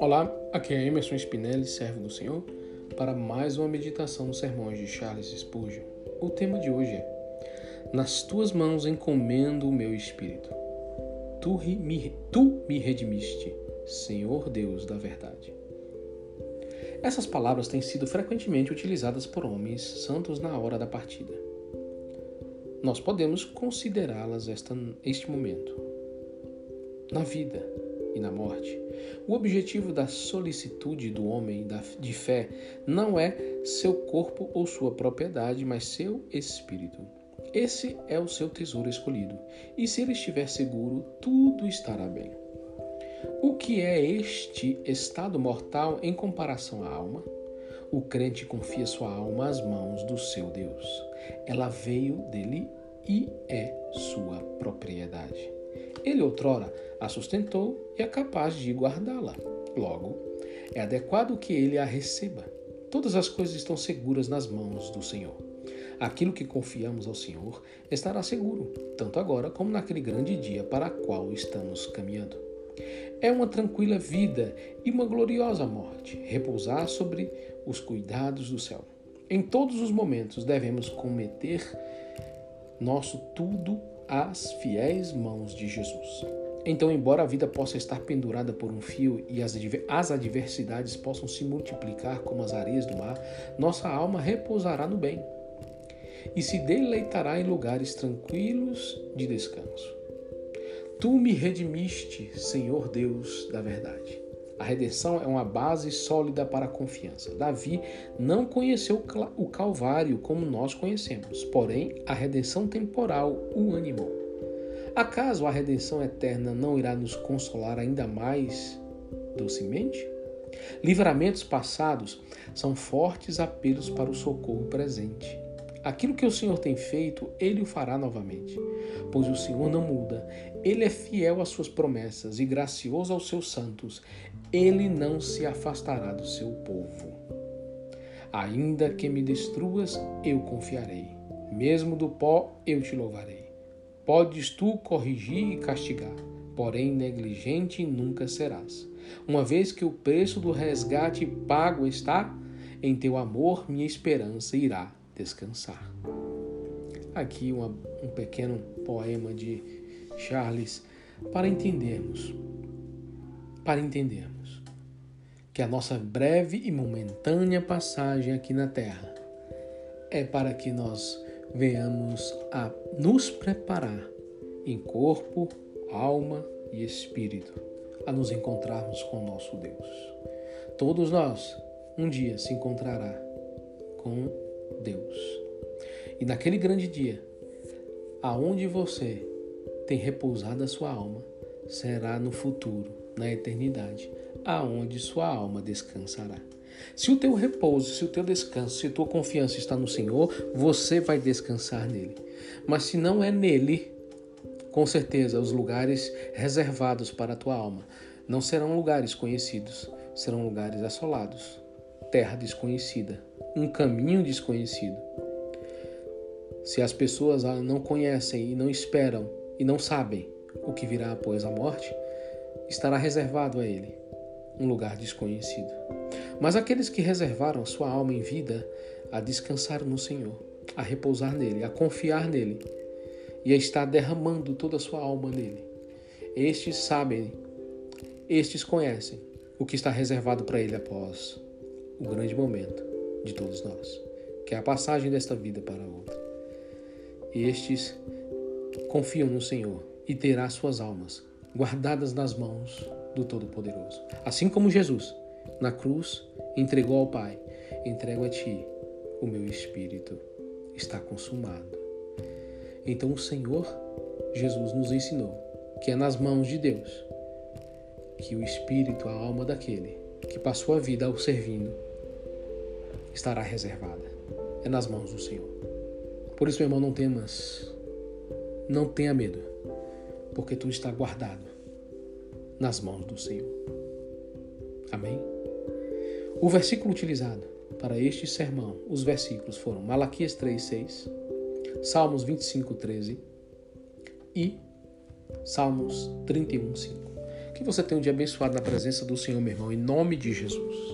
Olá, aqui é Emerson Spinelli, servo do Senhor, para mais uma meditação dos sermões de Charles Spurgeon. O tema de hoje é: Nas tuas mãos encomendo o meu espírito. Tu me, tu me redimiste, Senhor Deus da verdade. Essas palavras têm sido frequentemente utilizadas por homens santos na hora da partida. Nós podemos considerá-las este momento. Na vida, e na morte. O objetivo da solicitude do homem de fé não é seu corpo ou sua propriedade, mas seu espírito. Esse é o seu tesouro escolhido, e se ele estiver seguro, tudo estará bem. O que é este estado mortal em comparação à alma? O crente confia sua alma às mãos do seu Deus. Ela veio dele e é sua propriedade. Ele outrora a sustentou e é capaz de guardá-la. Logo, é adequado que ele a receba. Todas as coisas estão seguras nas mãos do Senhor. Aquilo que confiamos ao Senhor estará seguro, tanto agora como naquele grande dia para o qual estamos caminhando. É uma tranquila vida e uma gloriosa morte repousar sobre os cuidados do céu. Em todos os momentos devemos cometer nosso tudo às fiéis mãos de Jesus. Então, embora a vida possa estar pendurada por um fio e as adversidades possam se multiplicar como as areias do mar, nossa alma repousará no bem e se deleitará em lugares tranquilos de descanso. Tu me redimiste, Senhor Deus da verdade. A redenção é uma base sólida para a confiança. Davi não conheceu o Calvário como nós conhecemos, porém a redenção temporal o animou. Acaso a redenção eterna não irá nos consolar ainda mais docemente? Livramentos passados são fortes apelos para o socorro presente. Aquilo que o Senhor tem feito, ele o fará novamente. Pois o Senhor não muda, ele é fiel às suas promessas e gracioso aos seus santos, ele não se afastará do seu povo. Ainda que me destruas, eu confiarei. Mesmo do pó, eu te louvarei. Podes tu corrigir e castigar, porém negligente nunca serás. Uma vez que o preço do resgate pago está, em teu amor minha esperança irá descansar. Aqui uma, um pequeno poema de Charles para entendermos, para entendermos que a nossa breve e momentânea passagem aqui na Terra é para que nós venhamos a nos preparar em corpo, alma e espírito a nos encontrarmos com nosso Deus. Todos nós um dia se encontrará com Deus. E naquele grande dia, aonde você tem repousado a sua alma, será no futuro, na eternidade, aonde sua alma descansará. Se o teu repouso, se o teu descanso, se a tua confiança está no Senhor, você vai descansar nele. Mas se não é nele, com certeza os lugares reservados para a tua alma não serão lugares conhecidos, serão lugares assolados, terra desconhecida, um caminho desconhecido. Se as pessoas não conhecem e não esperam e não sabem o que virá após a morte, estará reservado a ele um lugar desconhecido. Mas aqueles que reservaram sua alma em vida a descansar no Senhor, a repousar nele, a confiar nele e a estar derramando toda a sua alma nele, estes sabem, estes conhecem o que está reservado para ele após o grande momento de todos nós, que é a passagem desta vida para a outra. Estes confiam no Senhor e terá suas almas guardadas nas mãos do Todo-Poderoso. Assim como Jesus, na cruz, entregou ao Pai: entrego a ti o meu espírito, está consumado. Então o Senhor Jesus nos ensinou que é nas mãos de Deus que o espírito, a alma daquele que passou a vida ao servindo, estará reservada. É nas mãos do Senhor. Por isso, meu irmão, não temas, não tenha medo, porque tu está guardado nas mãos do Senhor. Amém? O versículo utilizado para este sermão, os versículos foram Malaquias 3, 6, Salmos 25, 13 e Salmos 31, 5. Que você tenha um dia abençoado na presença do Senhor, meu irmão, em nome de Jesus.